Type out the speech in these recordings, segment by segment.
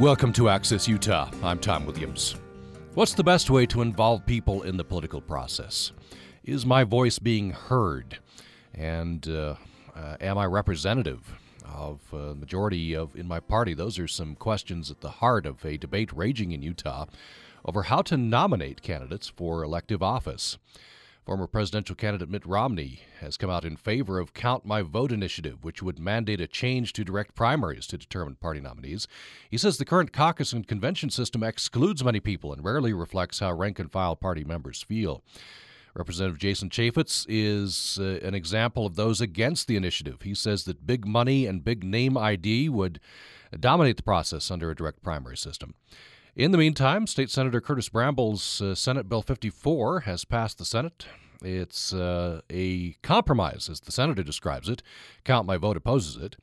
Welcome to Access Utah. I'm Tom Williams. What's the best way to involve people in the political process? Is my voice being heard? And uh, uh, am I representative of uh, majority of in my party? Those are some questions at the heart of a debate raging in Utah over how to nominate candidates for elective office. Former presidential candidate Mitt Romney has come out in favor of Count My Vote initiative, which would mandate a change to direct primaries to determine party nominees. He says the current caucus and convention system excludes many people and rarely reflects how rank and file party members feel. Representative Jason Chaffetz is uh, an example of those against the initiative. He says that big money and big name ID would dominate the process under a direct primary system. In the meantime, State Senator Curtis Bramble's uh, Senate Bill 54 has passed the Senate. It's uh, a compromise, as the senator describes it. Count My Vote opposes it.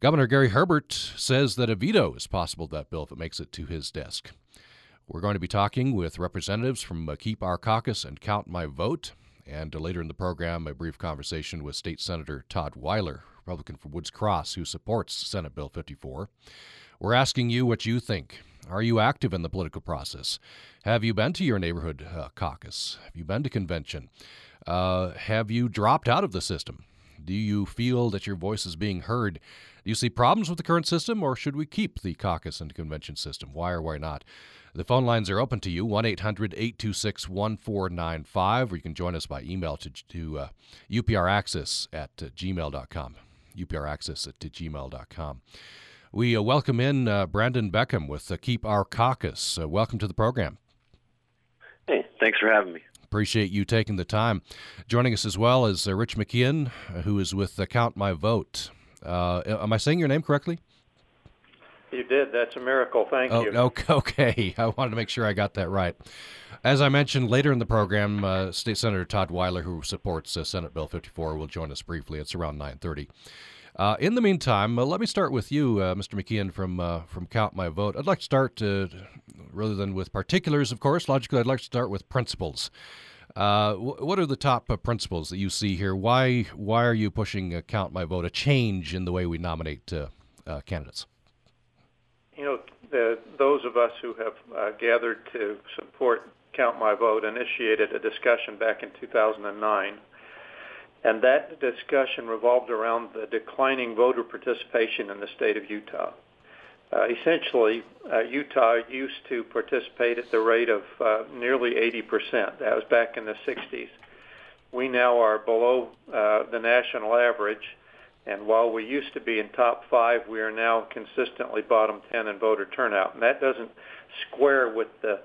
Governor Gary Herbert says that a veto is possible to that bill if it makes it to his desk. We're going to be talking with representatives from uh, Keep Our Caucus and Count My Vote. And uh, later in the program, a brief conversation with State Senator Todd Weiler, Republican from Woods Cross, who supports Senate Bill 54. We're asking you what you think. Are you active in the political process? Have you been to your neighborhood uh, caucus? Have you been to convention? Uh, have you dropped out of the system? Do you feel that your voice is being heard? Do you see problems with the current system, or should we keep the caucus and convention system? Why or why not? The phone lines are open to you 1 800 826 1495, or you can join us by email to, to uh, upraccess at uh, gmail.com. upraccess at gmail.com. We uh, welcome in uh, Brandon Beckham with uh, Keep Our Caucus. Uh, welcome to the program. Hey, thanks for having me. Appreciate you taking the time. Joining us as well is uh, Rich McKeown, uh, who is with Count My Vote. am I saying your name correctly? You did. That's a miracle. Thank oh, you. Okay. I wanted to make sure I got that right. As I mentioned later in the program, uh, State Senator Todd Weiler, who supports uh, Senate Bill 54, will join us briefly. It's around 9:30. Uh, in the meantime, uh, let me start with you, uh, Mr. McKeown from uh, from Count My Vote. I'd like to start, uh, rather than with particulars, of course. Logically, I'd like to start with principles. Uh, what are the top principles that you see here? Why why are you pushing Count My Vote, a change in the way we nominate candidates? You know, the, those of us who have gathered to support Count My Vote initiated a discussion back in 2009 and that discussion revolved around the declining voter participation in the state of Utah. Uh, essentially, uh, Utah used to participate at the rate of uh, nearly 80%. That was back in the 60s. We now are below uh, the national average, and while we used to be in top five, we are now consistently bottom 10 in voter turnout. And that doesn't square with the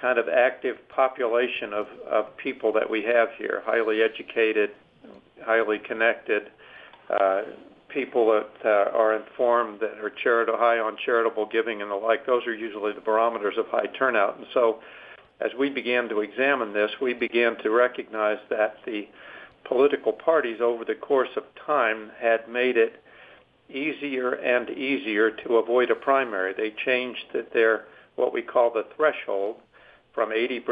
kind of active population of, of people that we have here, highly educated, highly connected, uh, people that uh, are informed, that are charitable, high on charitable giving and the like. Those are usually the barometers of high turnout. And so, as we began to examine this, we began to recognize that the political parties over the course of time had made it easier and easier to avoid a primary. They changed that their what we call the threshold from 80%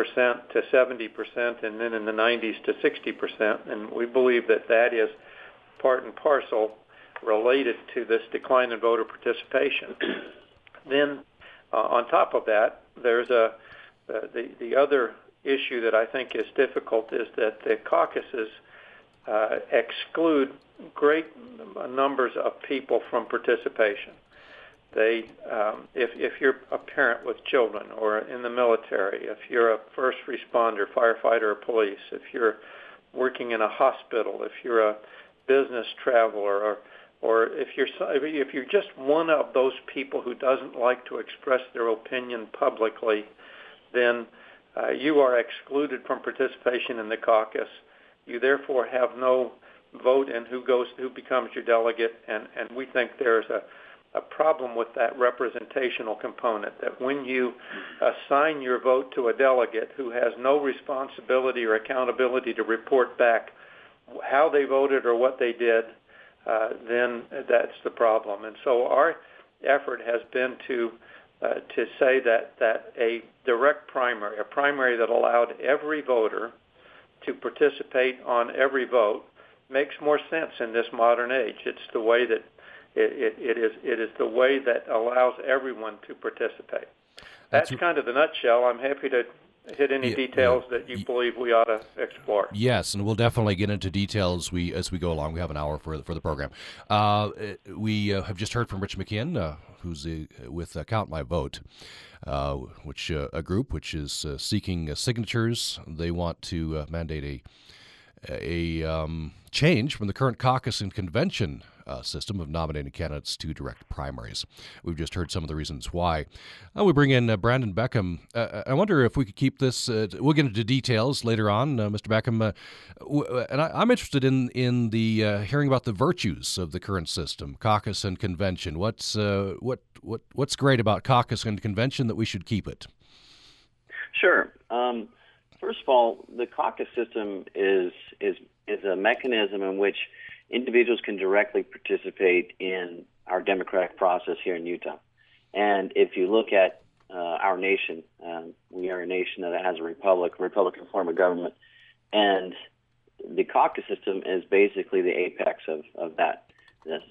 to 70% and then in the 90s to 60%. And we believe that that is part and parcel related to this decline in voter participation. then uh, on top of that, there's a uh, the the other issue that I think is difficult is that the caucuses uh, exclude great numbers of people from participation. They, um, if if you're a parent with children or in the military, if you're a first responder, firefighter, or police, if you're working in a hospital, if you're a business traveler, or or if you're if you're just one of those people who doesn't like to express their opinion publicly, then uh, you are excluded from participation in the caucus. You therefore have no vote in who goes who becomes your delegate, and and we think there's a a problem with that representational component that when you assign your vote to a delegate who has no responsibility or accountability to report back how they voted or what they did, uh, then that's the problem. And so our effort has been to uh, to say that that a direct primary, a primary that allowed every voter to participate on every vote, makes more sense in this modern age. It's the way that It, it, it is it is the way that allows everyone to participate. That's, That's kind of the nutshell. I'm happy to hit any yeah, details yeah. that you believe we ought to explore. Yes, and we'll definitely get into details we as we go along. We have an hour for for the program. Uh, we uh, have just heard from Rich McKeown, uh, who's with uh, Count My Vote, uh, which uh, a group which is seeking signatures. They want to mandate a a um, change from the current caucus and convention uh, system of nominating candidates to direct primaries. We've just heard some of the reasons why. Uh, we bring in uh, Brandon Beckham. Uh, I wonder if we could keep this. Uh, we'll get into details later on, uh, Mr. Beckham. W- and I, am interested in in the hearing about the virtues of the current system, caucus and convention. What's what what what's great about caucus and convention that we should keep it? Sure. Um, first of all, the caucus system is is is a mechanism in which individuals can directly participate in our democratic process here in Utah. And if you look at uh, our nation, um, we are a nation that has a republic, Republican form of government, and the caucus system is basically the apex of, of that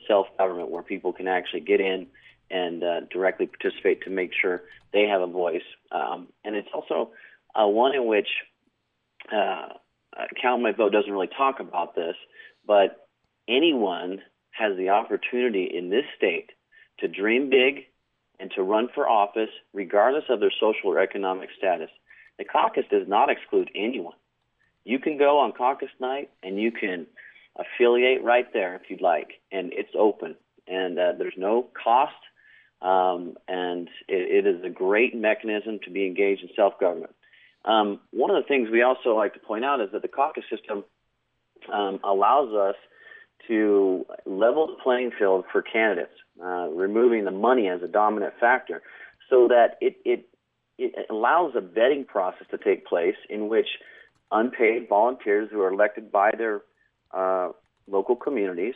self government where people can actually get in and uh, directly participate to make sure they have a voice. Um, and it's also uh, one in which uh, Count My Vote doesn't really talk about this, but anyone has the opportunity in this state to dream big and to run for office regardless of their social or economic status. The caucus does not exclude anyone. You can go on caucus night and you can affiliate right there if you'd like, and it's open. And uh, there's no cost, um, and it, it is a great mechanism to be engaged in self government. Um, one of the things we also like to point out is that the caucus system um, allows us to level the playing field for candidates, uh, removing the money as a dominant factor, so that it, it it allows a vetting process to take place in which unpaid volunteers who are elected by their uh, local communities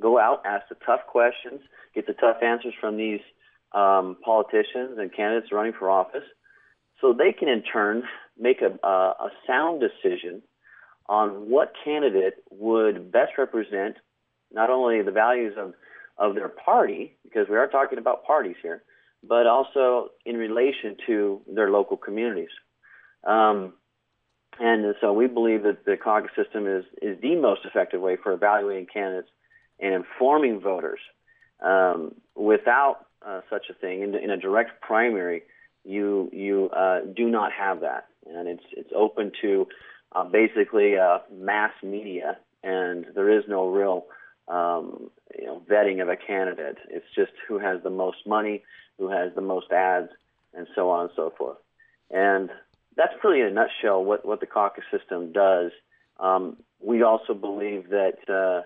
go out, ask the tough questions, get the tough answers from these um, politicians and candidates running for office, so they can in turn make a, a, a sound decision on what candidate would best represent not only the values of, of their party, because we are talking about parties here, but also in relation to their local communities. Um, and so we believe that the caucus system is, is the most effective way for evaluating candidates and informing voters. Um, without uh, such a thing, in, in, a direct primary, you you uh, do not have that, and it's it's open to uh, basically uh, mass media, and there is no real um, you know, vetting of a candidate. It's just who has the most money, who has the most ads, and so on and so forth. And that's really in a nutshell what, what the caucus system does. Um, we also believe that, uh,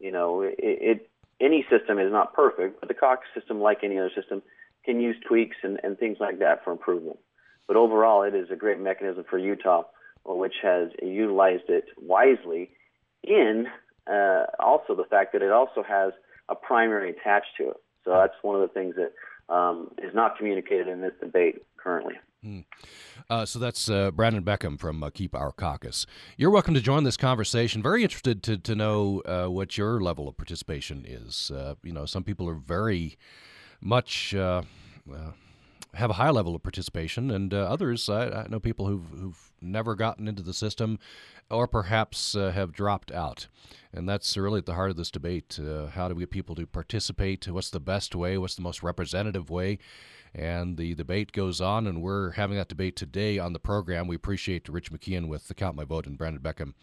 you know, it, it, any system is not perfect, but the caucus system, like any other system, can use tweaks and, and things like that for improvement. But overall, it is a great mechanism for Utah, which has utilized it wisely in uh, also the fact that it also has a primary attached to it. So that's one of the things that um, is not communicated in this debate currently. Hmm. Uh, so that's uh, Brandon Beckham from uh, Keep Our Caucus. You're welcome to join this conversation. Very interested to to know uh, what your level of participation is. Uh, you know, some people are very much uh, have a high level of participation, and others I, I, know people who've who've never gotten into the system or perhaps uh, have dropped out. And that's really at the heart of this debate. Uh, how do we get people to participate? What's the best way? What's the most representative way? And the debate goes on, and we're having that debate today on the program. We appreciate Rich McKeown with the Count My Vote and Brandon Beckham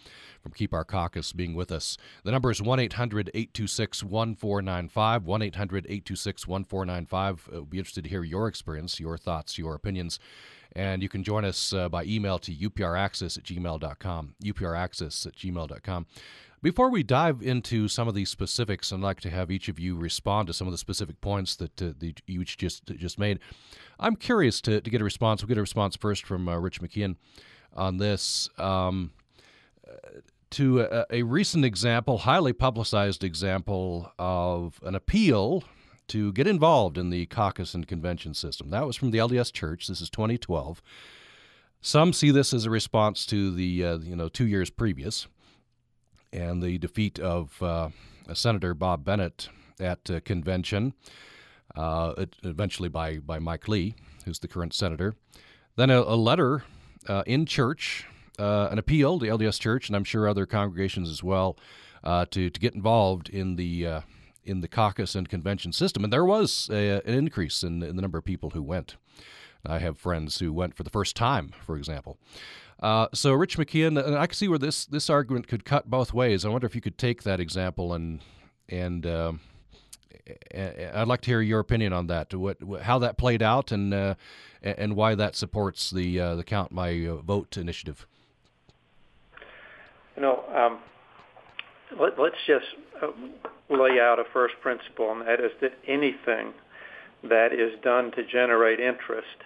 from Keep Our Caucus being with us. The number is 1 800 826 1495. 1 800 826 1495. We'll be interested to hear your experience, your thoughts, your opinions. And you can join us uh, by email to upraccess at gmail.com, upraccess at gmail.com. Before we dive into some of these specifics, I'd like to have each of you respond to some of the specific points that, uh, you each just just made. I'm curious to, to get a response. We'll get a response first from uh, Rich McKeown on this. Um, to a, a, recent example, highly publicized example of an appeal to get involved in the caucus and convention system. That was from the LDS Church. This is 2012. Some see this as a response to the uh, you know two years previous and the defeat of uh, Senator Bob Bennett at convention, uh, eventually by, by Mike Lee, who's the current senator. Then a, a letter uh, in church, uh, an appeal to LDS Church, and I'm sure other congregations as well, to, to get involved in the in the caucus and convention system. And there was a, an increase in, in the number of people who went. I have friends who went for the first time, for example. Uh, so, Rich McKeown, and I can see where this this argument could cut both ways. I wonder if you could take that example and and uh, I'd like to hear your opinion on that. What how that played out and uh, and why that supports the uh, the Count My uh, Vote initiative. You know, um, let, us just uh, lay out a first principle, and that is that anything that is done to generate interest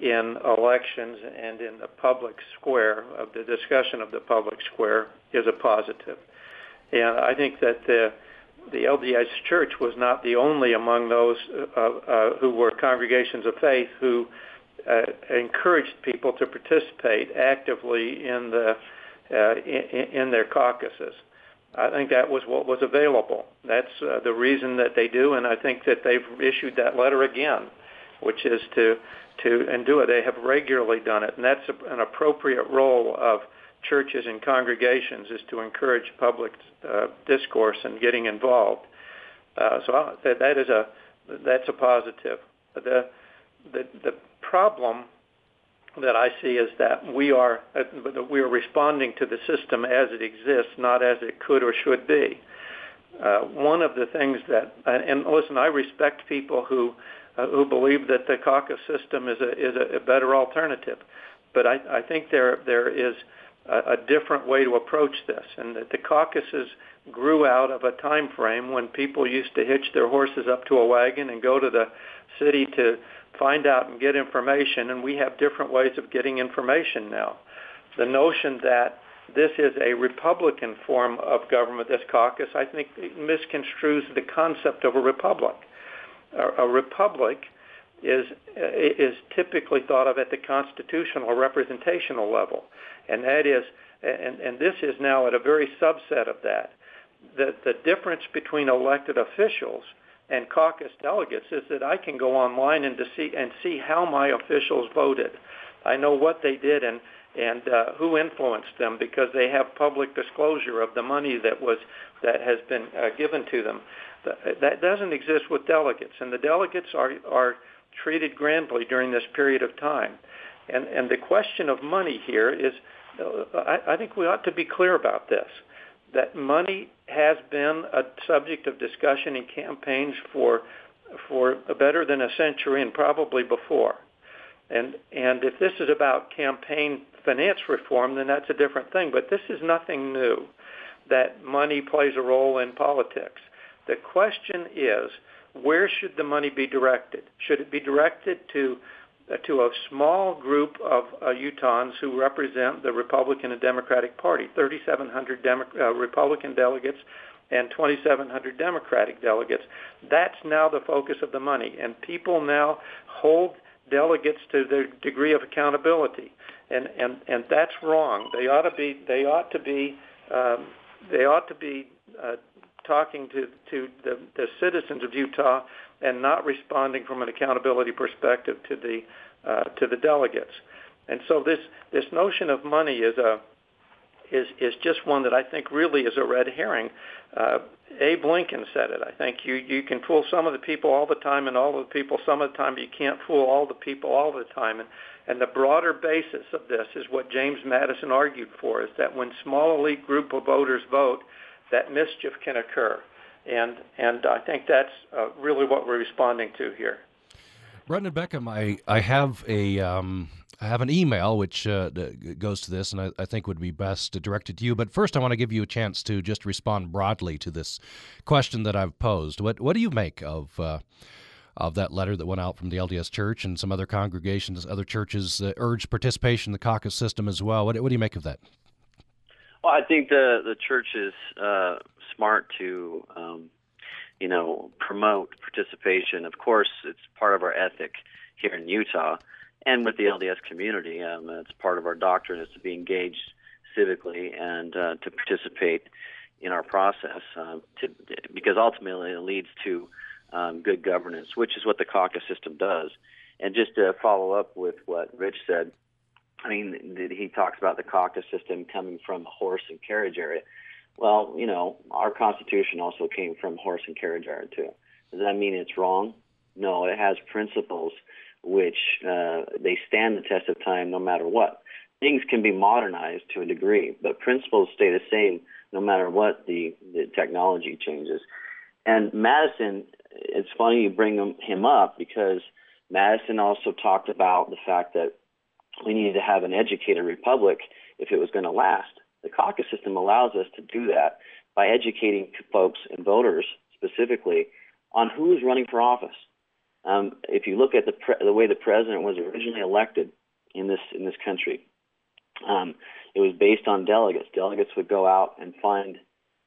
in elections and in the public square of the discussion of the public square is a positive. And I think that the the LDS Church was not the only among those uh, uh, who were congregations of faith who uh, encouraged people to participate actively in the uh, in, in their caucuses. I think that was what was available. That's uh, the reason that they do, and I think that they've issued that letter again, which is to to and do it. They have regularly done it, and that's a, an appropriate role of churches and congregations is to encourage public uh, discourse and getting involved. Uh, so I, that, that is a that's a positive. The the the problem that I see is that we are uh, we are responding to the system as it exists, not as it could or should be. Uh, one of the things that and listen, I respect people who uh, who believe that the caucus system is a is a, a better alternative, but I, I think there there is a, a different way to approach this, and that the caucuses grew out of a time frame when people used to hitch their horses up to a wagon and go to the city to find out and get information, and we have different ways of getting information now. The notion that this is a Republican form of government, this caucus, I think misconstrues the concept of a republic. A, a republic is is typically thought of at the constitutional or representational level, and that is, and, and this is now at a very subset of that. The the difference between elected officials and caucus delegates is that I can go online and see and see how my officials voted. I know what they did and and uh, who influenced them because they have public disclosure of the money that was that has been uh, given to them. That doesn't exist with delegates, and the delegates are are treated grandly during this period of time. And and the question of money here is, uh, I, I think we ought to be clear about this that money has been a subject of discussion in campaigns for for better than a century and probably before. And and if this is about campaign finance reform, then that's a different thing. But this is nothing new that money plays a role in politics. The question is, where should the money be directed? Should it be directed to uh, to a small group of uh, Utahns who represent the Republican and Democratic Party, 3,700 Demo- uh, Republican delegates and 2,700 Democratic delegates. That's now the focus of the money, and people now hold delegates to their degree of accountability, and and and that's wrong. They ought to be they ought to be um, they ought to be uh, talking to to the, the citizens of Utah and not responding from an accountability perspective to the uh, to the delegates. And so this this notion of money is a is is just one that I think really is a red herring. Uh, Abe Lincoln said it. I think you you can fool some of the people all the time, and all of the people some of the time. But you can't fool all the people all the time. And and the broader basis of this is what James Madison argued for: is that when small elite group of voters vote, that mischief can occur and and I think that's uh, really what we're responding to here. Brandon Beckham, I I have a um, I have an email which uh, goes to this, and I, I, think would be best directed to you. But first, I want to give you a chance to just respond broadly to this question that I've posed. What what do you make of uh, of that letter that went out from the LDS Church and some other congregations, other churches uh, urged participation in the caucus system as well? What what do you make of that? Well, I think the the church is uh, smart to, um, you know, promote participation. Of course, it's part of our ethic here in Utah, and with the LDS community. Um, it's part of our doctrine is to be engaged civically and uh, to participate in our process, uh, to, because ultimately it leads to um, good governance, which is what the caucus system does. And just to follow up with what Rich said, I mean, he talks about the caucus system coming from a horse and carriage area. Well, you know, our Constitution also came from horse and carriage area too. Does that mean it's wrong? No, it has principles which uh, they stand the test of time no matter what. Things can be modernized to a degree, but principles stay the same no matter what the, the technology changes. And Madison, it's funny you bring him up because Madison also talked about the fact that we needed to have an educated republic if it was going to last. The caucus system allows us to do that by educating folks and voters specifically on who is running for office. Um, if you look at the pre- the way the president was originally elected in this in this country, um, it was based on delegates. Delegates would go out and find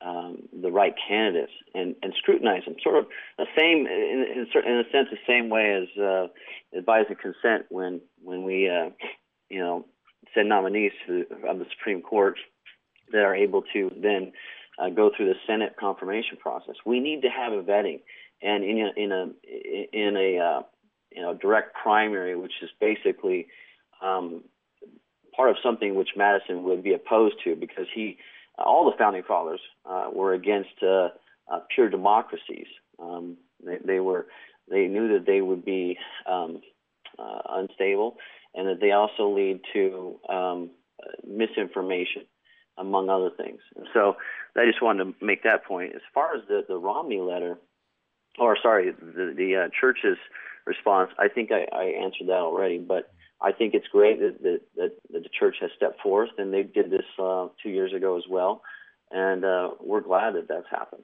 um, the right candidates and, and scrutinize them. Sort of the same, in, in, in a sense, the same way as uh, advising consent when when we, uh, you know, send nominees to the, the Supreme Court that are able to then uh, go through the Senate confirmation process. We need to have a vetting, and in a in a in a uh, you know direct primary, which is basically um, part of something which Madison would be opposed to because he all the founding fathers uh, were against uh, uh, pure democracies. Um, they, they, were they knew that they would be um, unstable, and that they also lead to um, misinformation, among other things. And so I just wanted to make that point. As far as the, the Romney letter, or sorry, the, the uh, church's response, I think I, I answered that already, but I think it's great that, that, that, church has stepped forth, and they did this uh, two years ago as well, and uh, we're glad that that's happened.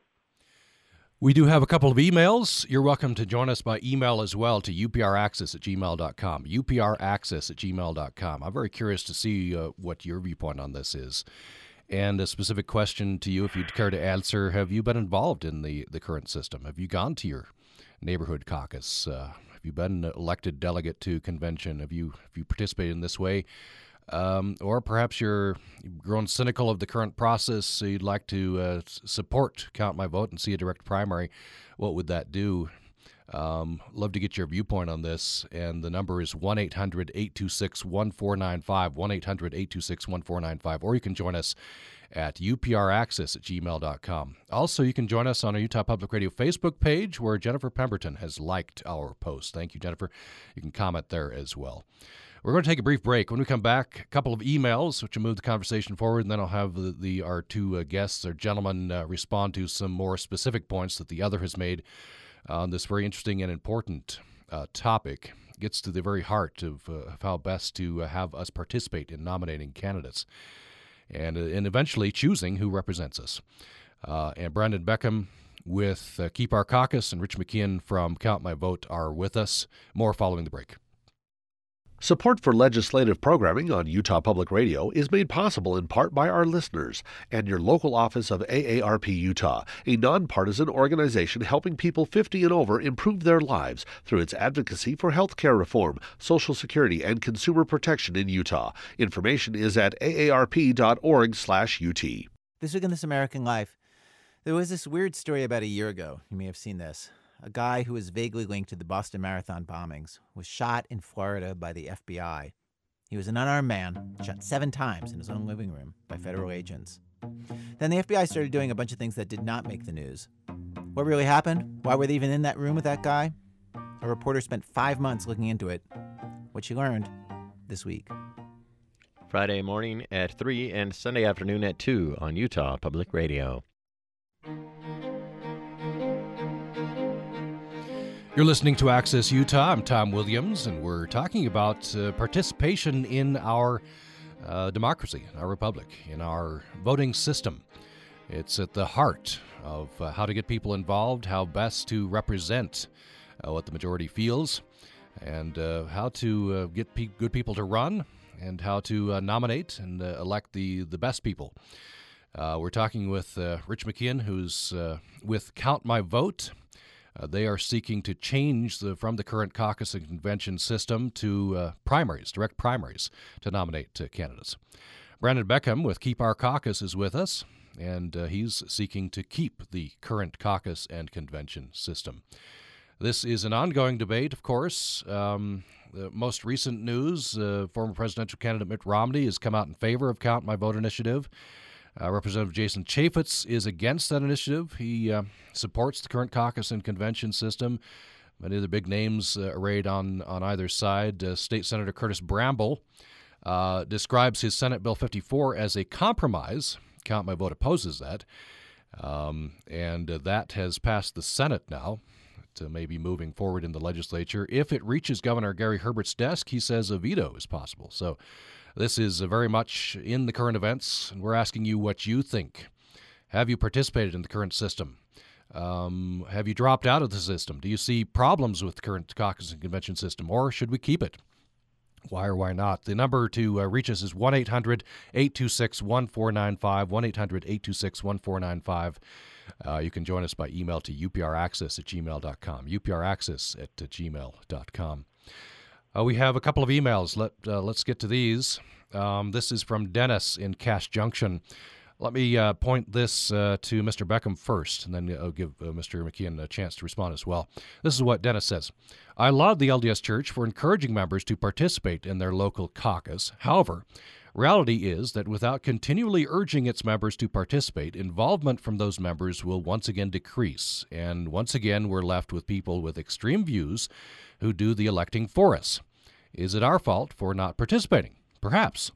We do have a couple of emails. You're welcome to join us by email as well to upraccess at gmail.com. upraccess at gmail.com. I'm very curious to see uh, what your viewpoint on this is. And a specific question to you, if you'd care to answer Have you been involved in the, the current system? Have you gone to your neighborhood caucus? Uh, you been elected delegate to convention? Have you have you participated in this way? Um, or perhaps you're grown cynical of the current process, so you'd like to uh, support Count My Vote and see a direct primary. What would that do? Um, love to get your viewpoint on this. And the number is 1 800 826 1495, 1 800 826 1495. Or you can join us at upraccess at gmail.com. Also, you can join us on our Utah Public Radio Facebook page where Jennifer Pemberton has liked our post. Thank you, Jennifer. You can comment there as well. We're going to take a brief break. When we come back, a couple of emails, which will move the conversation forward, and then I'll have the, the our two uh, guests or gentlemen uh, respond to some more specific points that the other has made on this very interesting and important uh, topic. Gets to the very heart of, uh, of how best to uh, have us participate in nominating candidates and, uh, and eventually choosing who represents us. And Brandon Beckham with Keep Our Caucus and Rich McKeown from Count My Vote are with us. More following the break. Support for legislative programming on Utah Public Radio is made possible in part by our listeners and your local office of AARP Utah, a nonpartisan organization helping people 50 and over improve their lives through its advocacy for health care reform, Social Security, and consumer protection in Utah. Information is at aarp.org/ut. This week in This American Life, there was this weird story about a year ago. You may have seen this a guy who was vaguely linked to the Boston Marathon bombings, was shot in Florida by the FBI. He was an unarmed man, shot seven times in his own living room by federal agents. Then the FBI started doing a bunch of things that did not make the news. What really happened? Why were they even in that room with that guy? A reporter spent five months looking into it. What she learned this week. Friday morning at 3 and Sunday afternoon at 2 on Utah Public Radio. You're listening to Access Utah. I'm Tom Williams, and we're talking about uh, participation in our uh, democracy, our republic, in our voting system. It's at the heart of uh, how to get people involved, how best to represent uh, what the majority feels, and uh, how to uh, get pe- good people to run, and how to nominate and elect the, the best people. we're talking with Rich McKeown, who's with Count My Vote. Uh, they are seeking to change the, from the current caucus and convention system to uh, primaries, direct primaries, to nominate uh, candidates. Brandon Beckham with Keep Our Caucus is with us. and uh, he's seeking to keep the current caucus and convention system. This is an ongoing debate, of course. Um, the most recent news uh, former presidential candidate Mitt Romney has come out in favor of Count My Vote initiative. Uh, Representative Jason Chaffetz is against that initiative. He uh, supports the current caucus and convention system. Many of the big names uh, arrayed on, on either side. Uh, State Senator Curtis Bramble uh, describes his Senate Bill 54 as a compromise. Count My Vote opposes that. Um, and that has passed the Senate now uh, maybe moving forward in the legislature. If it reaches Governor Gary Herbert's desk, he says a veto is possible. So this is uh, very much in the current events, and we're asking you what you think. Have you participated in the current system? Um, have you dropped out of the system? Do you see problems with the current caucus and convention system, or should we keep it? Why or why not? The number to uh, reach us is 1 800 826 1495. 1 800 826 1495. Uh, you can join us by email to upraccess at gmail.com. upraccess at gmail.com. Uh, we have a couple of emails. Let, uh, let's get to these. Um, this is from Dennis in Cache Junction. Let me uh, point this uh, to Mr. Beckham first, and then I'll give uh, Mr. McKeown a chance to respond as well. This is what Dennis says I laud the LDS Church for encouraging members to participate in their local caucus. However, Reality is that without continually urging its members to participate, involvement from those members will once again decrease, and once again we're left with people with extreme views who do the electing for us. Is it our fault for not participating? Perhaps.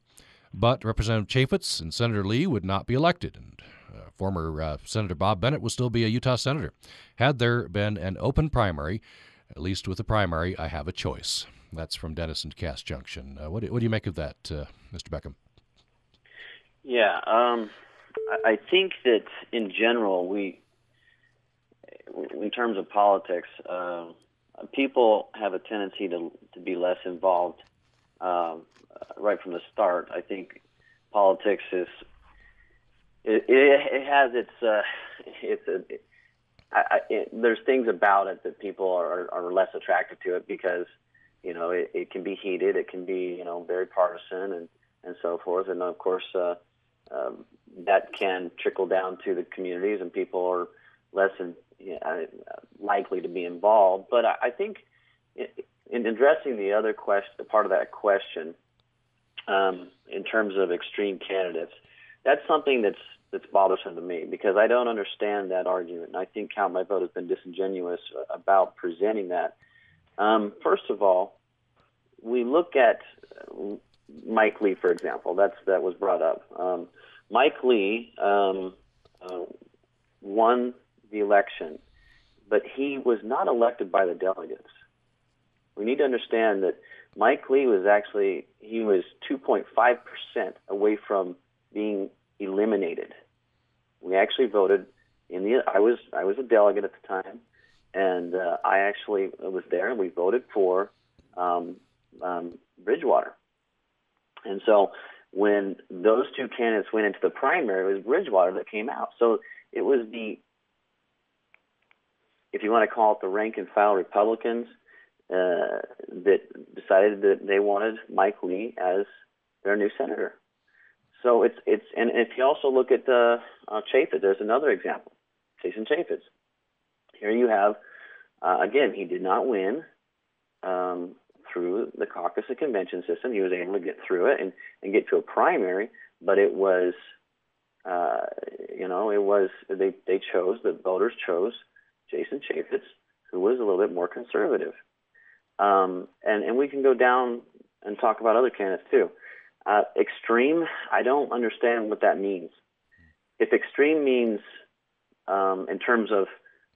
But Representative Chaffetz and Senator Lee would not be elected, and uh, former uh, Senator Bob Bennett would still be a Utah senator. Had there been an open primary, at least with the primary, I have a choice. That's from Dennis and Cache Junction. Uh, what, do, what, do, you make of that, uh, Mr. Beckham? Yeah, um, I think that in general, we, in terms of politics, uh, people have a tendency to to be less involved um, right from the start. I think politics is it, it, it has its uh, it's a, it, there's things about it that people are, are less attracted to it because you know, it, it can be heated, it can be, you know, very partisan and, and so forth. And of course, uh, um, that can trickle down to the communities and people are less in, know, likely to be involved. But I, I think in addressing the other question, part of that question, um, in terms of extreme candidates, that's something that's that's bothersome to me because I don't understand that argument. And I think Count My Vote has been disingenuous about presenting that um, first of all, we look at Mike Lee, for example. That's that was brought up. Um, Mike Lee um, uh, won the election, but he was not elected by the delegates. We need to understand that Mike Lee was actually he was 2.5 percent away from being eliminated. We actually voted in the. I was I was a delegate at the time and uh, I actually was there, and we voted for um, um, Bridgewater. And so when those two candidates went into the primary, it was Bridgewater that came out. So it was the, if you want to call it the rank and file Republicans uh, that decided that they wanted Mike Lee as their new senator. So it's it's and if you also look at uh, uh, Chaffetz, there's another example, Jason Chaffetz. Here you have, uh, again, he did not win um, through the caucus and convention system. He was able to get through it and, and get to a primary, but it was, uh, you know, it was they they chose the voters chose Jason Chaffetz, who was a little bit more conservative. Um, and and we can go down and talk about other candidates too. Uh, extreme, I don't understand what that means. If extreme means um, in terms of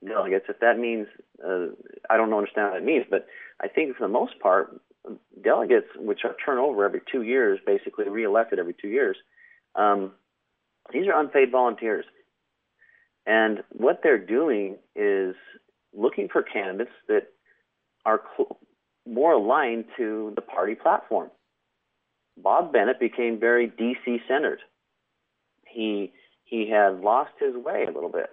delegates. If that means, uh, I don't understand what it means, but I think for the most part, delegates, which are turnover every two years, basically reelected every two years, um, these are unpaid volunteers. And what they're doing is looking for candidates that are cl- more aligned to the party platform. Bob Bennett became very DC centered. He he had lost his way a little bit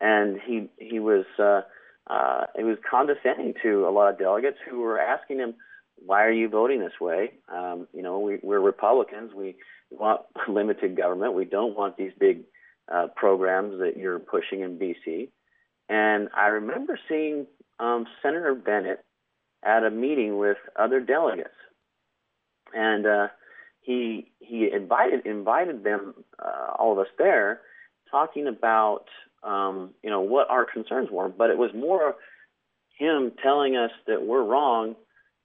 and he he was uh, uh, he was condescending to a lot of delegates who were asking him, "Why are you voting this way? Um, you know, we, we're Republicans. We want limited government. We don't want these big uh, programs that you're pushing in DC. And I remember seeing um, Senator Bennett at a meeting with other delegates, and uh, he he invited invited them, uh, all of us there, talking about um, you know what our concerns were. But it was more him telling us that we're wrong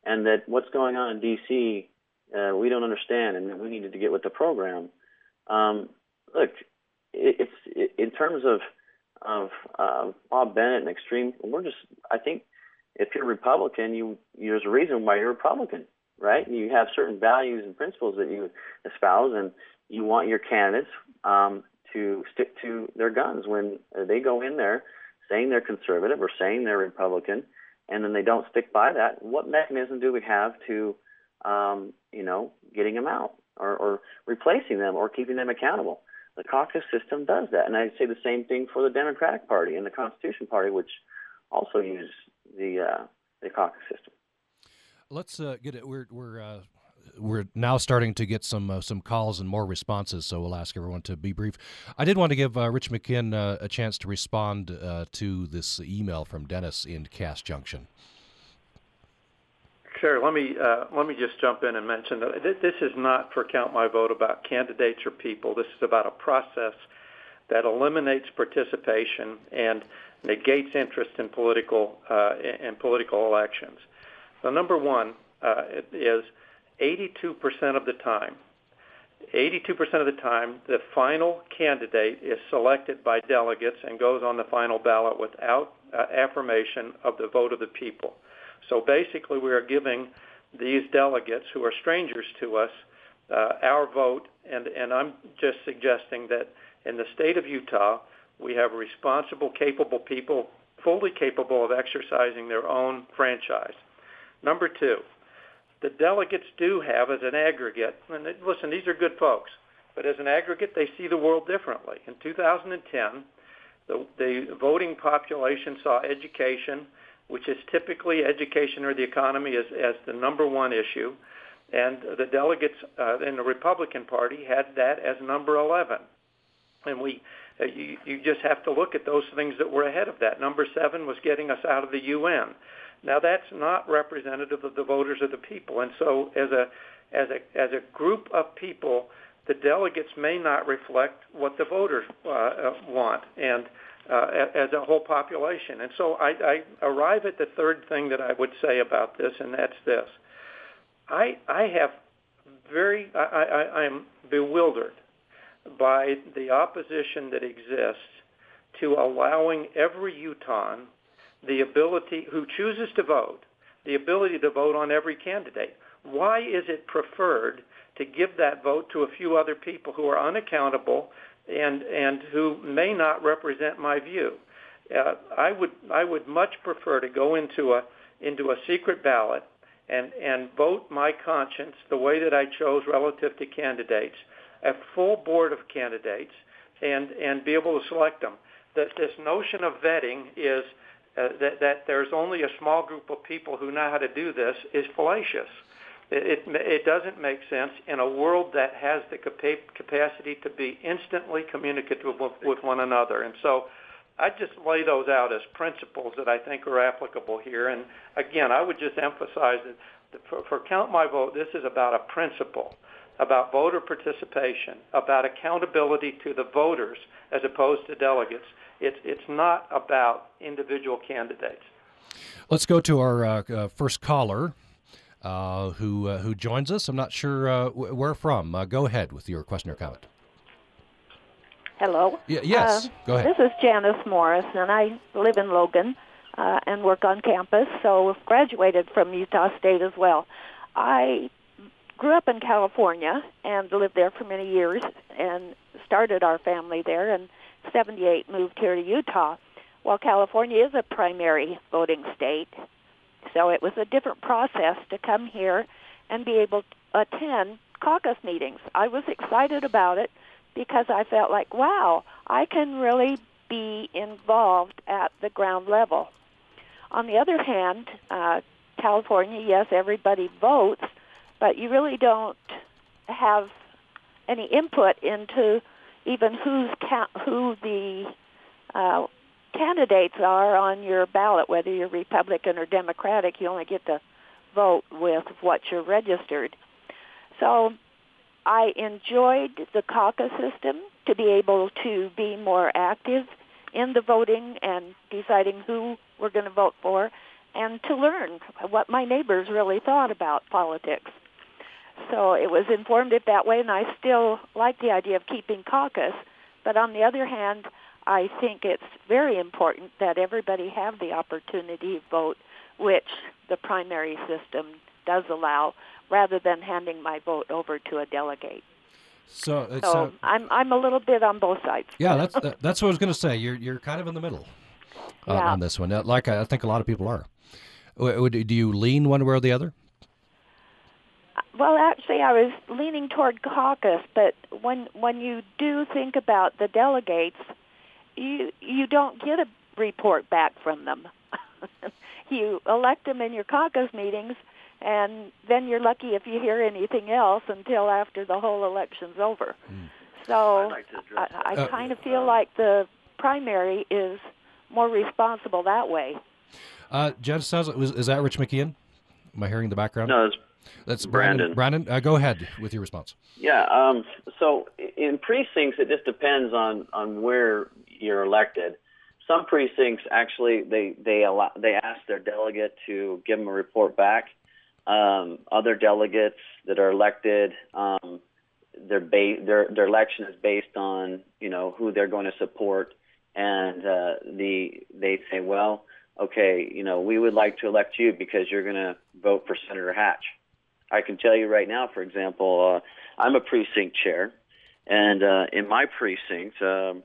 and that what's going on in D.C. Uh, we don't understand, and that we needed to get with the program. Um, look, it's it, in terms of of uh, Bob Bennett and extreme. We're just, I think, if you're Republican, you, there's a reason why you're Republican, right? You have certain values and principles that you espouse, and you want your candidates um, to stick to their guns when they go in there saying they're conservative or saying they're Republican, and then they don't stick by that. What mechanism do we have to, um, you know, getting them out or, or replacing them or keeping them accountable? The caucus system does that, and I'd say the same thing for the Democratic Party and the Constitution Party, which also use the uh, the caucus system. Let's uh, get it. We're we're uh, we're now starting to get some uh, some calls and more responses, so we'll ask everyone to be brief. I did want to give uh, Rich McKeown uh, a chance to respond uh, to this email from Dennis in Cache Junction. Sure. Let me uh, let me just jump in and mention that this is not for count my vote about candidates or people. This is about a process that eliminates participation and negates interest in political uh, in political elections. So number one uh, is 82% of the time. 82% of the time, the final candidate is selected by delegates and goes on the final ballot without uh, affirmation of the vote of the people. So basically, we are giving these delegates who are strangers to us uh, our vote, and, and I'm just suggesting that in the state of Utah, we have responsible, capable people, fully capable of exercising their own franchise. Number two, the delegates do have as an aggregate, and listen, these are good folks, but as an aggregate, they see the world differently. In 2010, the, the voting population saw education which is typically education or the economy as, as the number one issue. And the delegates uh, in the Republican Party had that as number 11. And we, uh, you, you just have to look at those things that were ahead of that. Number seven was getting us out of the UN. Now that's not representative of the voters of the people. And so as a, as a, as a group of people, the delegates may not reflect what the voters uh, uh want. And uh, as a whole population. And so I, I arrive at the third thing that I would say about this, and that's this. I, I have very, I, I, I am bewildered by the opposition that exists to allowing every Utahn the ability, who chooses to vote, the ability to vote on every candidate. Why is it preferred to give that vote to a few other people who are unaccountable, and and who may not represent my view. Uh, I would I would much prefer to go into a into a secret ballot and and vote my conscience the way that I chose relative to candidates, a full board of candidates, and and be able to select them. That this notion of vetting is uh, that that there's only a small group of people who know how to do this is fallacious. It, it doesn't make sense in a world that has the capacity to be instantly communicative with, one another. And so I just lay those out as principles that I think are applicable here. And again, I would just emphasize that for, for Count My Vote, this is about a principle, about voter participation, about accountability to the voters as opposed to delegates. It's, it's not about individual candidates. Let's go to our uh, uh, first caller uh, who uh, who joins us. I'm not sure uh, where from. Uh, go ahead with your question or comment. Hello. Y- yes. Uh, go ahead. This is Janice Morris, and I live in Logan uh, and work on campus. So graduated from Utah State as well. I grew up in California and lived there for many years, and started our family there. And 78 moved here to Utah. While California is a primary voting state, so it was a different process to come here and be able to attend caucus meetings. I was excited about it because I felt like, wow, I can really be involved at the ground level. On the other hand, uh, California, yes, everybody votes, but you really don't have any input into even who's ca- who the uh, candidates are on your ballot, whether you're Republican or Democratic. You only get to vote with what you're registered. So I enjoyed the caucus system to be able to be more active in the voting and deciding who we're going to vote for and to learn what my neighbors really thought about politics. So it was informative that way, and I still like the idea of keeping caucus. But on the other hand, I think it's very important that everybody have the opportunity to vote, which the primary system does allow, rather than handing my vote over to a delegate. So, So uh, I'm I'm a little bit on both sides. yeah, that's that, that's what I was going to say. You're you're kind of in the middle uh, Yeah. on this one, like I, think a lot of people are. Do you lean one way or the other? Well, actually, I was leaning toward caucus, but when when you do think about the delegates, you you don't get a report back from them. you elect them in your caucus meetings, and then you're lucky if you hear anything else until after the whole election's over. So I'd like I, I Uh, kind of feel like the primary is more responsible that way. Uh, Jen, sounds like, was, is that Rich McKeown? Am I hearing the background? No, it's That's Brandon. Brandon. Brandon, uh, go ahead with your response. Yeah. Um, so in precincts, it just depends on on where you're elected. Some precincts actually they they allow they ask their delegate to give them a report back. Um, other delegates that are elected, um, their ba- their their election is based on you know who they're going to support, and uh, the they say, well, okay, you know, we would like to elect you because you're going to vote for Senator Hatch. I can tell you right now, for example, uh, I'm a precinct chair, and uh, in my precinct, um,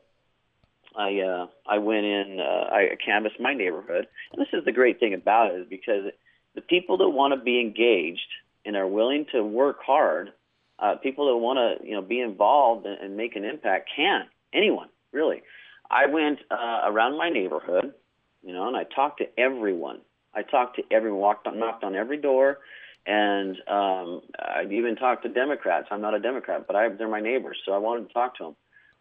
I uh, I went in, uh, I canvassed my neighborhood, and this is the great thing about it is because the people that want to be engaged and are willing to work hard, uh, people that want to you know be involved and, and make an impact can anyone really. I went uh, around my neighborhood, you know, and I talked to everyone. I talked to everyone, walked on, knocked on every door, and um, I even talked to Democrats. I'm not a Democrat, but I, they're my neighbors, so I wanted to talk to them.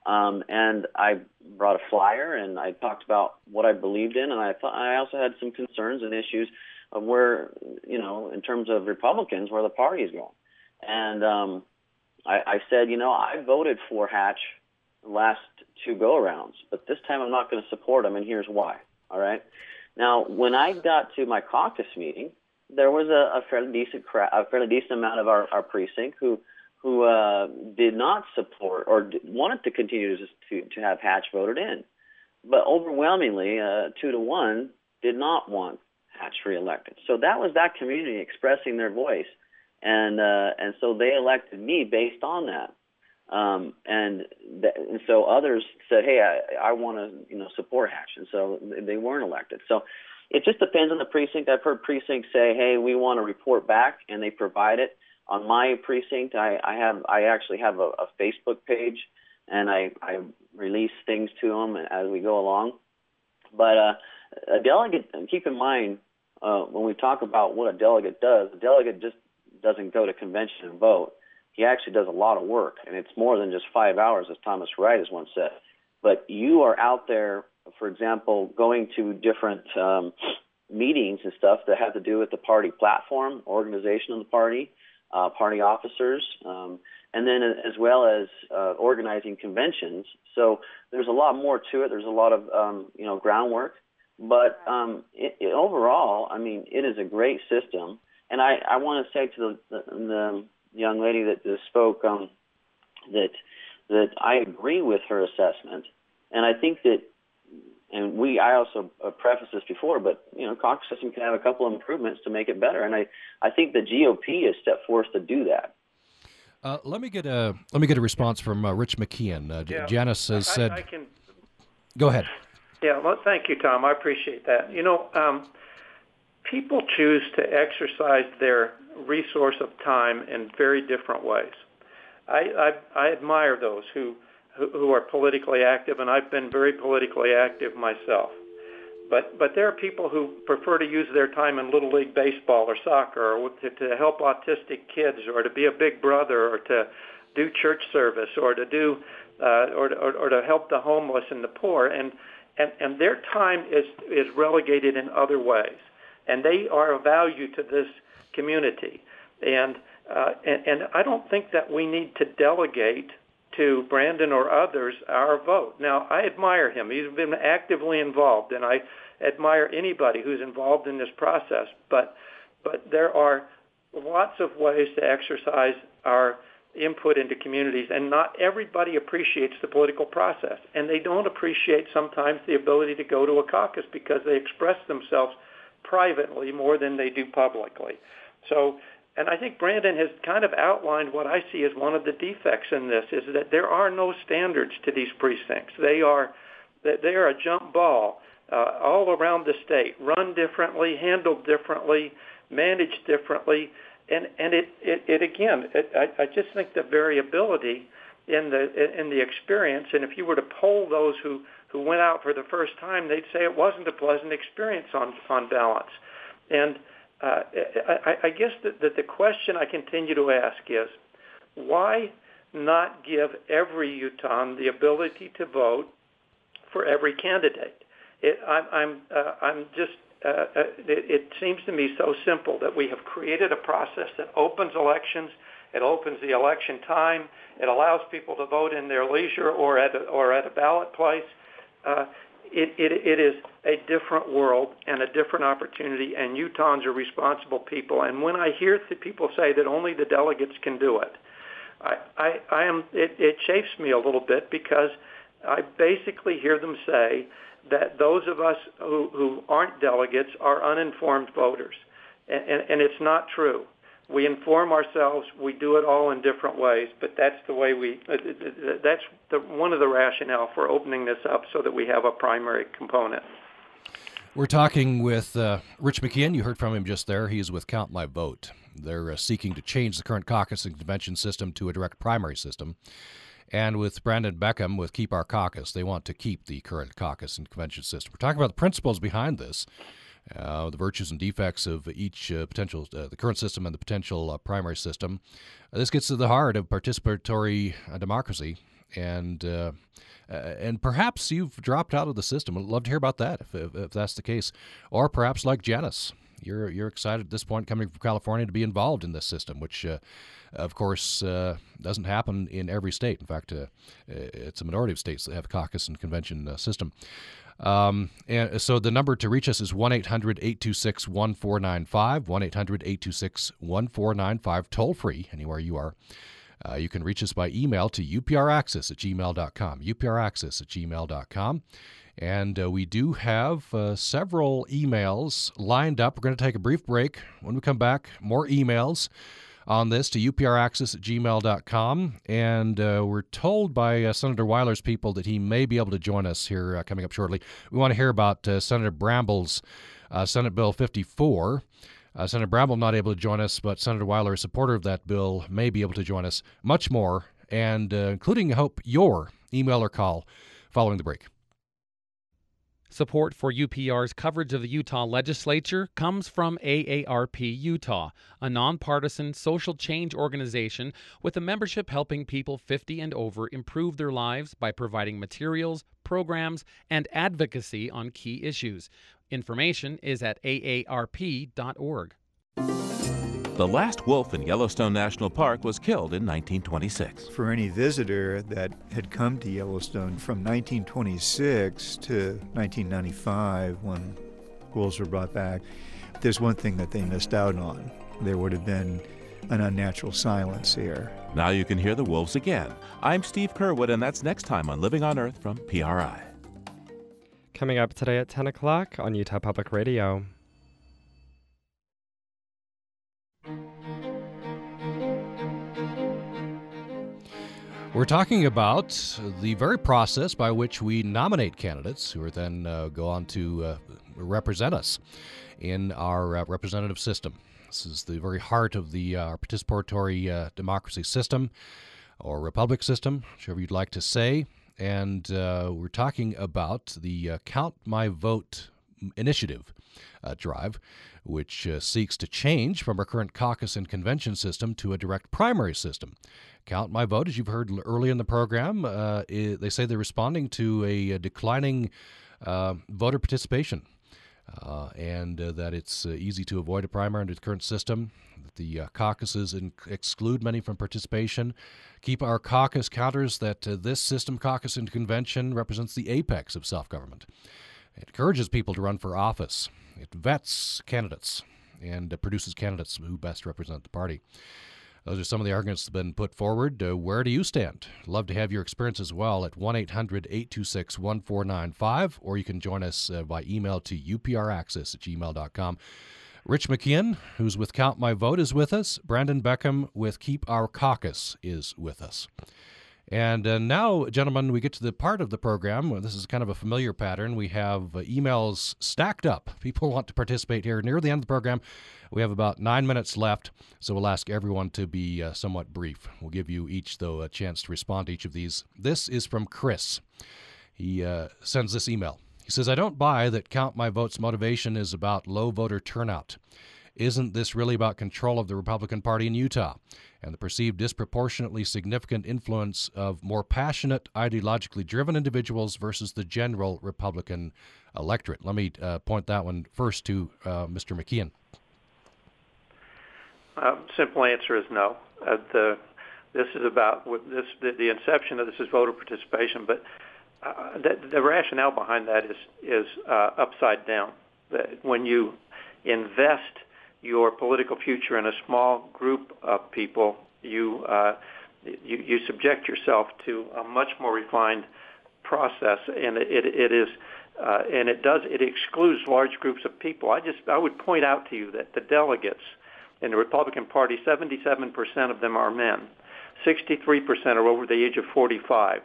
Um, and I brought a flyer, and I talked about what I believed in, and I thought I also had some concerns and issues of where, you know, in terms of Republicans, where the party is going. And um, I, I said, you know, I voted for Hatch last two go-arounds, but this time I'm not going to support him, and here's why. All right. Now, when I got to my caucus meeting, there was a, a fairly decent cra- a fairly decent amount of our, our precinct who who uh, did not support or d- wanted to continue to, to to have Hatch voted in, but overwhelmingly, uh, two to one, did not want Hatch reelected. So that was that community expressing their voice, and uh, and so they elected me based on that. Um, and, th- and so others said, "Hey, I, I want to, you know, support Hatch," and so they weren't elected. So it just depends on the precinct. I've heard precincts say, "Hey, we want to report back," and they provide it. On my precinct, I, I have I actually have a, a Facebook page, and I, I release things to them as we go along. But uh, a delegate, keep in mind uh, when we talk about what a delegate does, a delegate just doesn't go to convention and vote. He actually does a lot of work, and it's more than just five hours, as Thomas Wright has once said. But you are out there, for example, going to different um, meetings and stuff that have to do with the party platform, organization of the party, uh, party officers, um, and then as well as uh, organizing conventions. So there's a lot more to it. There's a lot of um, you know groundwork, but um, it, it, overall, I mean, it is a great system. And I, I want to say to the, the, the young lady that just spoke um, that that I agree with her assessment, and I think that, and we I also uh, prefaced this before, but you know, caucus system can have a couple of improvements to make it better, and I I think the GOP has stepped forth to do that. Uh, let me get a let me get a response from uh, Rich McKeown. Uh, Yeah. Janice has I, said, I can "Go ahead." Yeah, well, thank you, Tom. I appreciate that. You know, um, people choose to exercise their resource of time in very different ways. I, I, I admire those who, who who are politically active, and I've been very politically active myself. But but there are people who prefer to use their time in little league baseball or soccer, or to, to help autistic kids, or to be a big brother, or to do church service, or to do uh, or, or, or to help the homeless and the poor, and and and their time is is relegated in other ways, and they are of value to this community, and uh, and, and I don't think that we need to delegate to Brandon or others our vote. Now, I admire him. He's been actively involved, and I admire anybody who's involved in this process. But but there are lots of ways to exercise our input into communities, and not everybody appreciates the political process, and they don't appreciate sometimes the ability to go to a caucus because they express themselves privately more than they do publicly. So and I think Brandon has kind of outlined what I see as one of the defects in this is that there are no standards to these precincts. They are they are a jump ball uh, all around the state, run differently, handled differently, managed differently, and and it it, it again, it, I, I just think the variability in the in the experience, and if you were to poll those who who went out for the first time, they'd say it wasn't a pleasant experience on on balance, and uh, I, I guess that, the question I continue to ask is, why not give every Utahn the ability to vote for every candidate? It, I, I'm, uh, I'm just, uh, uh, it, it seems to me so simple that we have created a process that opens elections, it opens the election time, it allows people to vote in their leisure or at a, or at a ballot place. Uh, it, it, it is a different world and a different opportunity, and Utahns are responsible people. And when I hear the people say that only the delegates can do it, I, I, I am it, it chafes me a little bit because I basically hear them say that those of us who, who aren't delegates are uninformed voters, and, and, and it's not true we inform ourselves. We do it all in different ways, but that's the way we. Uh, that's the, one of the rationale for opening this up so that we have a primary component. We're talking with uh, Rich McKeown. You heard from him just there. He's with Count My Vote. They're uh, seeking to change the current caucus and convention system to a direct primary system. And with Brandon Beckham with Keep Our Caucus, they want to keep the current caucus and convention system. We're talking about the principles behind this uh, the virtues and defects of each uh, potential, uh, the current system and the potential uh, primary system. Uh, this gets to the heart of participatory uh, democracy, and and perhaps you've dropped out of the system. I'd love to hear about that if, if, if that's the case, or perhaps like Janice, you're you're excited at this point coming from California to be involved in this system, which, uh, of course, uh, doesn't happen in every state. In fact, uh, it's a minority of states that have caucus and convention system. Um, and so the number to reach us is 1 800 826 1495, 1 800 826 1495, toll free anywhere you are. Uh, you can reach us by email to upraccess at gmail.com, upraccess at gmail.com. And uh, we do have uh, several emails lined up. We're going to take a brief break. When we come back, more emails on this to upraccess at gmail.com. And uh, we're told by uh, Senator Weiler's people that he may be able to join us here uh, coming up shortly. We want to hear about uh, Senator Bramble's uh, Senate Bill 54. Uh, Senator Bramble not able to join us, but Senator Weiler, a supporter of that bill, may be able to join us. Much more, and including, I hope, your email or call following the break. Support for UPR's coverage of the Utah legislature comes from AARP Utah, a nonpartisan social change organization with a membership helping people 50 and over improve their lives by providing materials, programs, and advocacy on key issues. Information is at aarp.org. The last wolf in Yellowstone National Park was killed in 1926. For any visitor that had come to Yellowstone from 1926 to 1995, when wolves were brought back, there's one thing that they missed out on. There would have been an unnatural silence here. Now you can hear the wolves again. I'm Steve Curwood, and that's next time on Living on Earth from PRI. Coming up today at 10 o'clock on Utah Public Radio. We're talking about the very process by which we nominate candidates who are then uh, go on to uh, represent us in our uh, representative system. This is the very heart of the uh, participatory uh, democracy system or republic system, whichever you'd like to say. And uh, we're talking about the Count My Vote initiative drive, which uh, seeks to change from our current caucus and convention system to a direct primary system. Count My Vote, as you've heard early in the program, uh, they say they're responding to a, a declining uh, voter participation. Uh, and uh, that it's uh, easy to avoid a primary under the current system. That the uh, caucuses in- exclude many from participation. Keep our caucus counters that uh, this system, caucus and convention, represents the apex of self government. It encourages people to run for office. It vets candidates and produces candidates who best represent the party. Those are some of the arguments that have been put forward. Uh, where do you stand? Love to have your experience as well at 1 800 826 1495, or you can join us uh, by email to upraccess at gmail.com. Rich McKeown, who's with Count My Vote, is with us. Brandon Beckham with Keep Our Caucus is with us. And uh, now, gentlemen, we get to the part of the program. This is kind of a familiar pattern. We have uh, emails stacked up. People want to participate here near the end of the program. We have about nine minutes left, so we'll ask everyone to be uh, somewhat brief. We'll give you each, though, a chance to respond to each of these. This is from Chris. He uh, sends this email. He says, I don't buy that Count My Vote's motivation is about low voter turnout. Isn't this really about control of the Republican Party in Utah? And the perceived disproportionately significant influence of more passionate, ideologically driven individuals versus the general Republican electorate. Let me uh, point that one first to uh, Mr. McKeown. Uh, simple answer is no. Uh, the, this is about this. The, the, inception of this is voter participation, but uh, the, the, rationale behind that is is uh, upside down. That when you invest your political future in a small group of people, you uh, you, you subject yourself to a much more refined process, and it, it is uh, and it does it excludes large groups of people. I just I would point out to you that the delegates in the Republican Party, 77% of them are men, 63% are over the age of 45.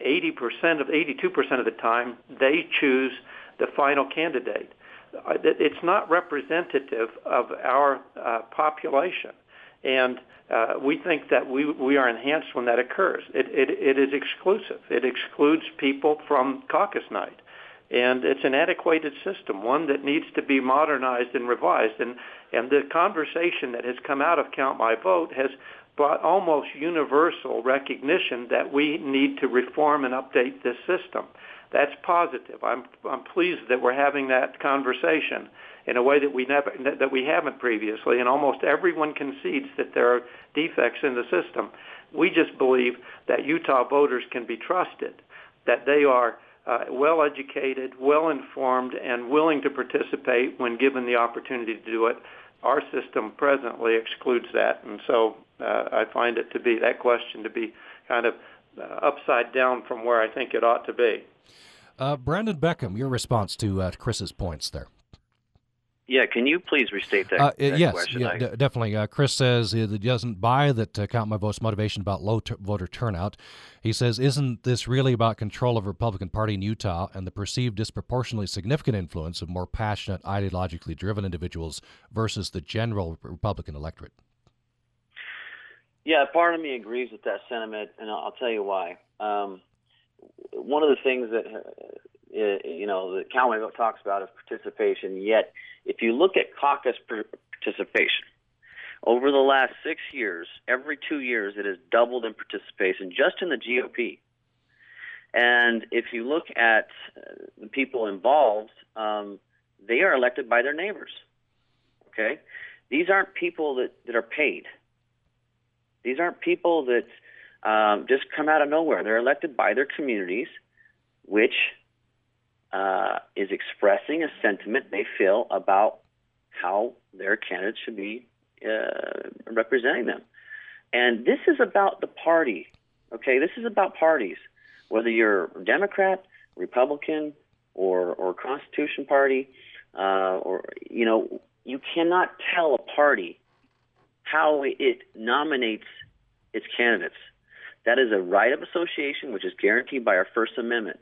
80% of 82% of the time they choose the final candidate it's not representative of our uh, population. And uh, we think that we, we are enhanced when that occurs. It, it, it is exclusive. It excludes people from caucus night. And it's an antiquated system, one that needs to be modernized and revised. And, and the conversation that has come out of Count My Vote has brought almost universal recognition that we need to reform and update this system that's positive. I'm I'm pleased that we're having that conversation in a way that we never that we haven't previously, and almost everyone concedes that there are defects in the system. We just believe that Utah voters can be trusted, that they are uh, well educated, well informed, and willing to participate when given the opportunity to do it. Our system presently excludes that, and so uh, I find it to be that question to be kind of upside down from where I think it ought to be. Uh, Brandon Beckham, your response to uh, Chris's points there. Yeah, can you please restate that? Uh, that yes, question? yeah, d- definitely. Uh, Chris says he doesn't buy that uh, Count My Vote's motivation about low t- voter turnout. He says, isn't this really about control of the Republican Party in Utah and the perceived disproportionately significant influence of more passionate, ideologically driven individuals versus the general Republican electorate? Yeah, part of me agrees with that sentiment, and I'll, tell you why. Um, one of the things that uh, you know Count Vote talks about is participation. Yet, if you look at caucus participation over the last six years, every two years it has doubled in participation just in the GOP. And if you look at uh, the people involved, um, they are elected by their neighbors. Okay, these aren't people that, that are paid. These aren't people that um, just come out of nowhere. They're elected by their communities, which uh, is expressing a sentiment they feel about how their candidates should be uh, representing them. And this is about the party. Okay, this is about parties. Whether you're Democrat, Republican, or or Constitution Party, uh, or you know, you cannot tell a party how it nominates its candidates. That is a right of association, which is guaranteed by our First Amendment.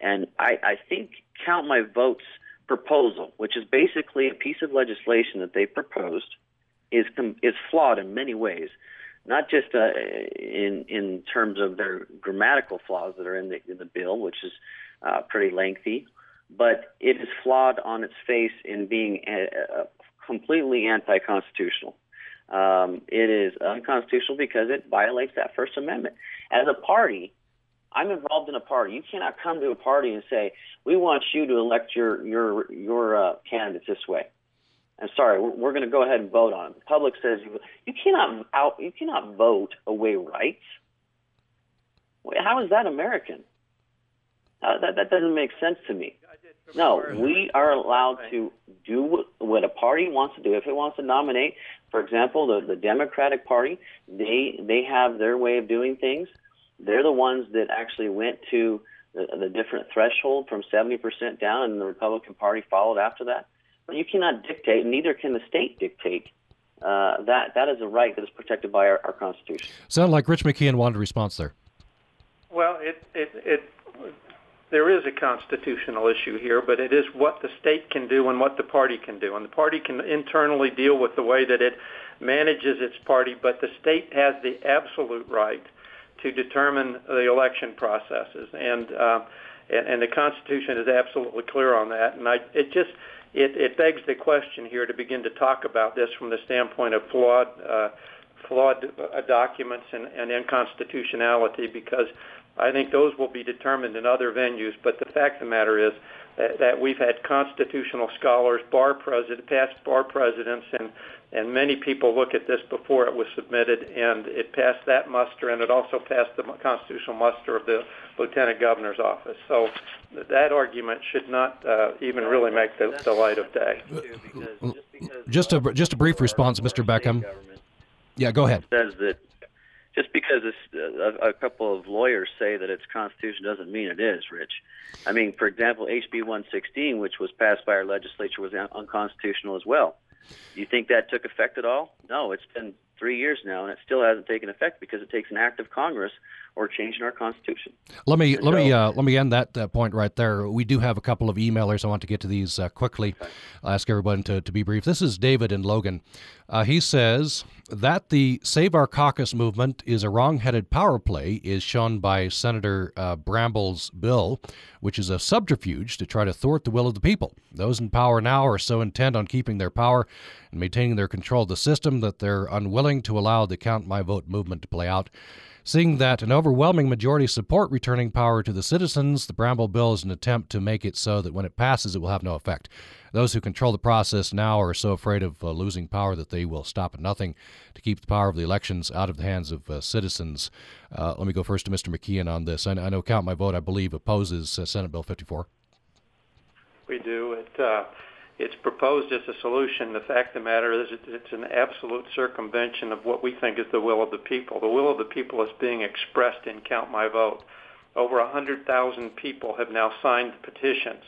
And I, I think Count My Vote's proposal, which is basically a piece of legislation that they proposed, is is flawed in many ways, not just uh, in in terms of their grammatical flaws that are in the in the bill, which is uh, pretty lengthy, but it is flawed on its face in being a, a completely anti-constitutional. Um, it is unconstitutional because it violates that First Amendment. As a party, I'm involved in a party. You cannot come to a party and say, "We want you to elect your your your uh, candidates this way." I'm sorry, we're, we're going to go ahead and vote on it. The public says you you cannot out you cannot vote away rights. How is that American? Uh, that that doesn't make sense to me. No, we are allowed to do what a party wants to do. If it wants to nominate, for example, the, the Democratic Party, they they have their way of doing things. They're the ones that actually went to the, the different threshold from 70% down, and the Republican Party followed after that. But you cannot dictate, and neither can the state dictate. Uh, that that is a right that is protected by our, our Constitution. Sound like Rich McKeown wanted a response there. Well, it, it, it there is a constitutional issue here, but it is what the state can do and what the party can do. And the party can internally deal with the way that it manages its party, but the state has the absolute right to determine the election processes. And uh, and, and the Constitution is absolutely clear on that. And I, it just it, it begs the question here to begin to talk about this from the standpoint of flawed. Uh, flawed uh, documents and, and unconstitutionality because I think those will be determined in other venues. But the fact of the matter is that, that we've had constitutional scholars, bar president, past bar presidents, and and many people look at this before it was submitted, and it passed that muster, and it also passed the constitutional muster of the lieutenant governor's office. So that argument should not uh, even really make the, the light of day. Just a just a brief response, Mr. Beckham. Yeah, go ahead. Says that just because a, a couple of lawyers say that it's constitution doesn't mean it is, Rich. I mean, for example, HB 116, which was passed by our legislature, was unconstitutional as well. Do you think that took effect at all? No, it's been three years now, and it still hasn't taken effect because it takes an act of Congress or change in our Constitution. Let me and let so, me uh, let me end that uh, point right there. We do have a couple of emailers. I want to get to these uh, quickly. I'll ask everyone to, to be brief. This is David and Logan. Uh, he says that the Save Our Caucus movement is a wrong-headed power play is shown by Senator uh, Bramble's bill, which is a subterfuge to try to thwart the will of the people. Those in power now are so intent on keeping their power and maintaining their control of the system that they're unwilling to allow the Count My Vote movement to play out. Seeing that an overwhelming majority support returning power to the citizens, the Bramble bill is an attempt to make it so that when it passes, it will have no effect. Those who control the process now are so afraid of uh, losing power that they will stop at nothing to keep the power of the elections out of the hands of uh, citizens. Uh, let me go first to Mr. McKeown on this. I, I, know Count My Vote, I believe, opposes uh, Senate Bill 54. We do. It uh, it's proposed as a solution. The fact of the matter is it's an absolute circumvention of what we think is the will of the people. The will of the people is being expressed in Count My Vote. Over 100,000 people have now signed petitions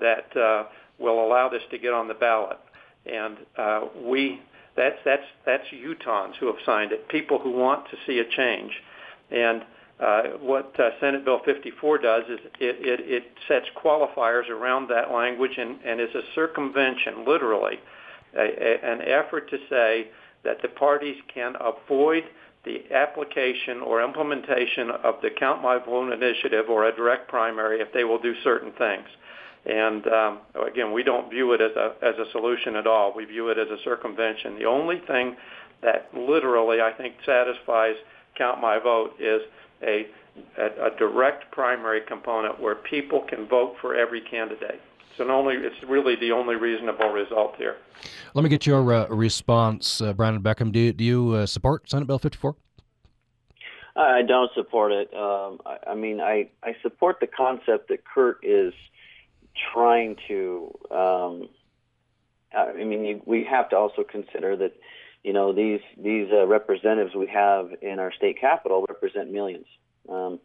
that uh, will allow this to get on the ballot. And uh, we, that's, that's, that's Utahns who have signed it, people who want to see a change. And uh, what uh, Senate Bill 54 does is it, it, it sets qualifiers around that language and, and is a circumvention, literally, a, a, an effort to say that the parties can avoid the application or implementation of the Count My Vote initiative or a direct primary if they will do certain things. And um, again, we don't view it as a as a solution at all. We view it as a circumvention. The only thing that literally I think satisfies Count My Vote is a, a, a direct primary component where people can vote for every candidate. So only, it's really the only reasonable result here. Let me get your uh, response, uh, Brandon Beckham. Do, do you uh, support Senate Bill 54? I don't support it. Um, I, I, mean, I, I support the concept that Curt is trying to. Um, I mean, you, we have to also consider that you know these these uh, representatives we have in our state capital represent millions, um,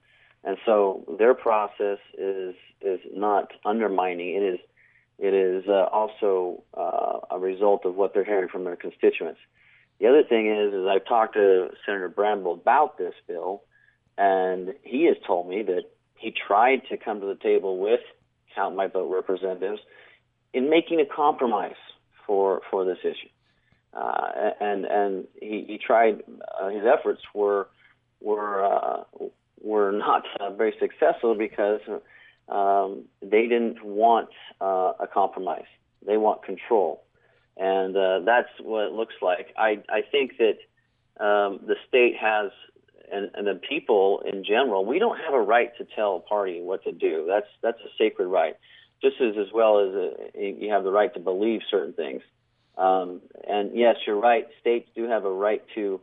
and so their process is is not undermining. It is it is uh, also uh, a result of what they're hearing from their constituents. The other thing is, is I've talked to Senator Bramble about this bill, and he has told me that he tried to come to the table with count my vote representatives in making a compromise for for this issue uh, and and he, he tried. Uh, his efforts were were uh, were not uh, very successful because um, they didn't want uh, a compromise. They want control, and uh, that's what it looks like. I I think that um, the state has. And, and the people in general, we don't have a right to tell a party what to do. That's that's a sacred right, just as as well as a, you have the right to believe certain things. Um, and yes, you're right. States do have a right to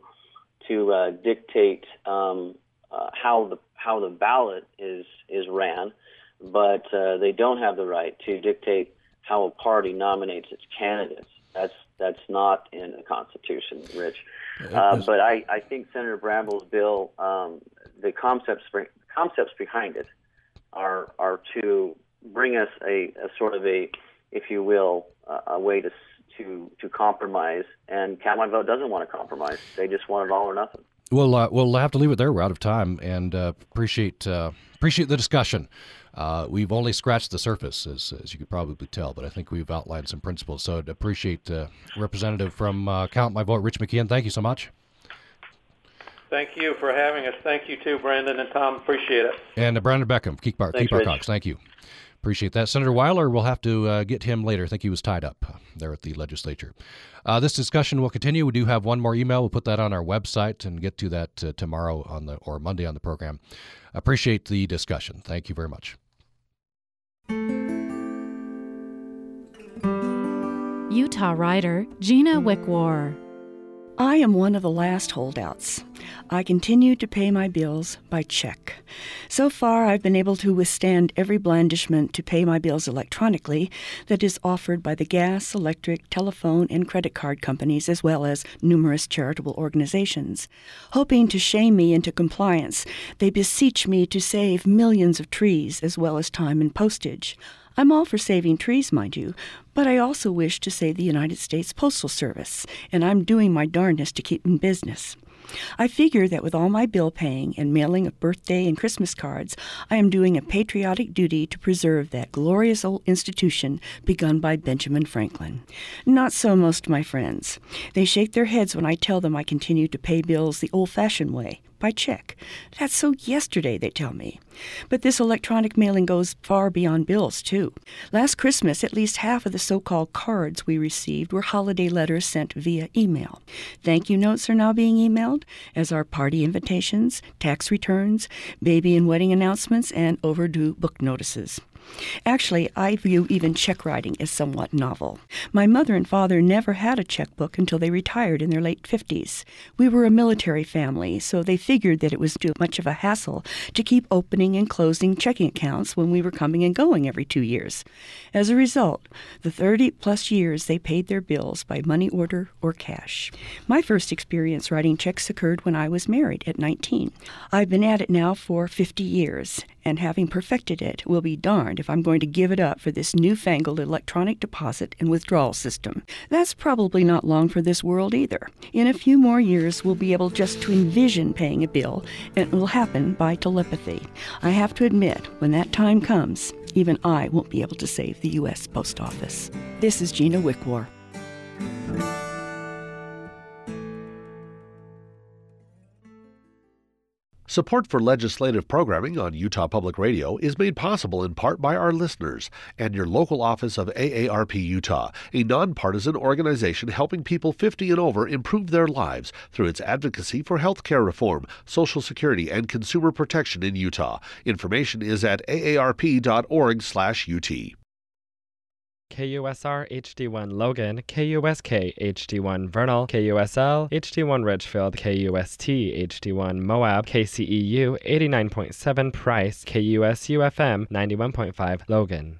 to uh, dictate um, uh, how the how the ballot is is ran, but uh, they don't have the right to dictate how a party nominates its candidates. That's that's not in the Constitution, Rich. Uh, but I, I think Senator Bramble's bill, um, the concepts concepts behind it, are are to bring us a, a sort of a, if you will, a, a way to to to compromise. And Count My Vote doesn't want to compromise; they just want it all or nothing. Well, uh, we'll have to leave it there. We're out of time, and uh, appreciate uh, appreciate the discussion. Uh, we've only scratched the surface, as, as you could probably tell, but I think we've outlined some principles. So I'd appreciate uh, Representative from uh, Count My Vote, Rich McKeown. Thank you so much. Thank you for having us. Thank you too, Brandon and Tom. Appreciate it. And uh, Brandon Beckham, Keep Our, Keep Our Cox. Thank you. Appreciate that. Senator Weiler, we'll have to uh, get him later. I think he was tied up uh, there at the legislature. Uh, this discussion will continue. We do have one more email. We'll put that on our website and get to that uh, tomorrow on the or Monday on the program. Appreciate the discussion. Thank you very much. Utah writer Gina Wickwar. I am one of the last holdouts. I continue to pay my bills by check. So far, I've been able to withstand every blandishment to pay my bills electronically that is offered by the gas, electric, telephone, and credit card companies, as well as numerous charitable organizations. Hoping to shame me into compliance, they beseech me to save millions of trees as well as time and postage. I'm all for saving trees, mind you, but I also wish to save the United States Postal Service, and I'm doing my darndest to keep in business. I figure that with all my bill paying and mailing of birthday and Christmas cards, I am doing a patriotic duty to preserve that glorious old institution begun by Benjamin Franklin. Not so most of my friends. They shake their heads when I tell them I continue to pay bills the old fashioned way by check. That's so yesterday, they tell me. But this electronic mailing goes far beyond bills, too. Last Christmas, at least half of the so called cards we received were holiday letters sent via email. Thank you notes are now being emailed, as are party invitations, tax returns, baby and wedding announcements, and overdue book notices. Actually, I view even check writing as somewhat novel. My mother and father never had a checkbook until they retired in their late 50s. We were a military family, so they figured that it was too much of a hassle to keep opening and closing checking accounts when we were coming and going every two years. As a result, the 30 plus years they paid their bills by money order or cash. My first experience writing checks occurred when I was married at 19. I've been at it now for 50 years, and having perfected it, will be darned if I'm going to give it up for this newfangled electronic deposit and withdrawal system. That's probably not long for this world either. In a few more years, we'll be able just to envision paying a bill, and it will happen by telepathy. I have to admit, when that time comes, even I won't be able to save the U.S. Post Office. This is Gina Wickwar. Support for legislative programming on Utah Public Radio is made possible in part by our listeners and your local office of AARP Utah, a nonpartisan organization helping people 50 and over improve their lives through its advocacy for health care reform, Social Security, and consumer protection in Utah. Information is at aarp.org/ut. KUSR HD1 Logan, KUSK HD1 Vernal, KUSL HD1 Richfield, KUST HD1 Moab, KCEU 89.7 Price, KUSUFM 91.5 Logan.